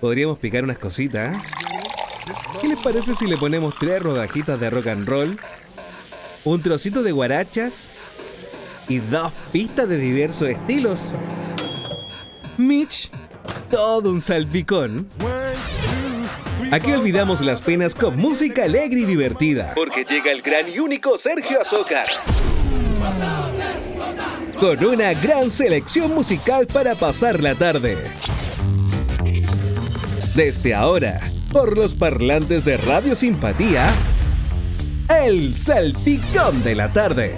Podríamos picar unas cositas. ¿eh? ¿Qué les parece si le ponemos tres rodajitas de rock and roll? Un trocito de guarachas y dos pistas de diversos estilos. Mitch, todo un salpicón. Aquí olvidamos las penas con música alegre y divertida. Porque llega el gran y único Sergio Azócar. Con una gran selección musical para pasar la tarde. Desde ahora, por los parlantes de Radio Simpatía, el Salpicón de la tarde.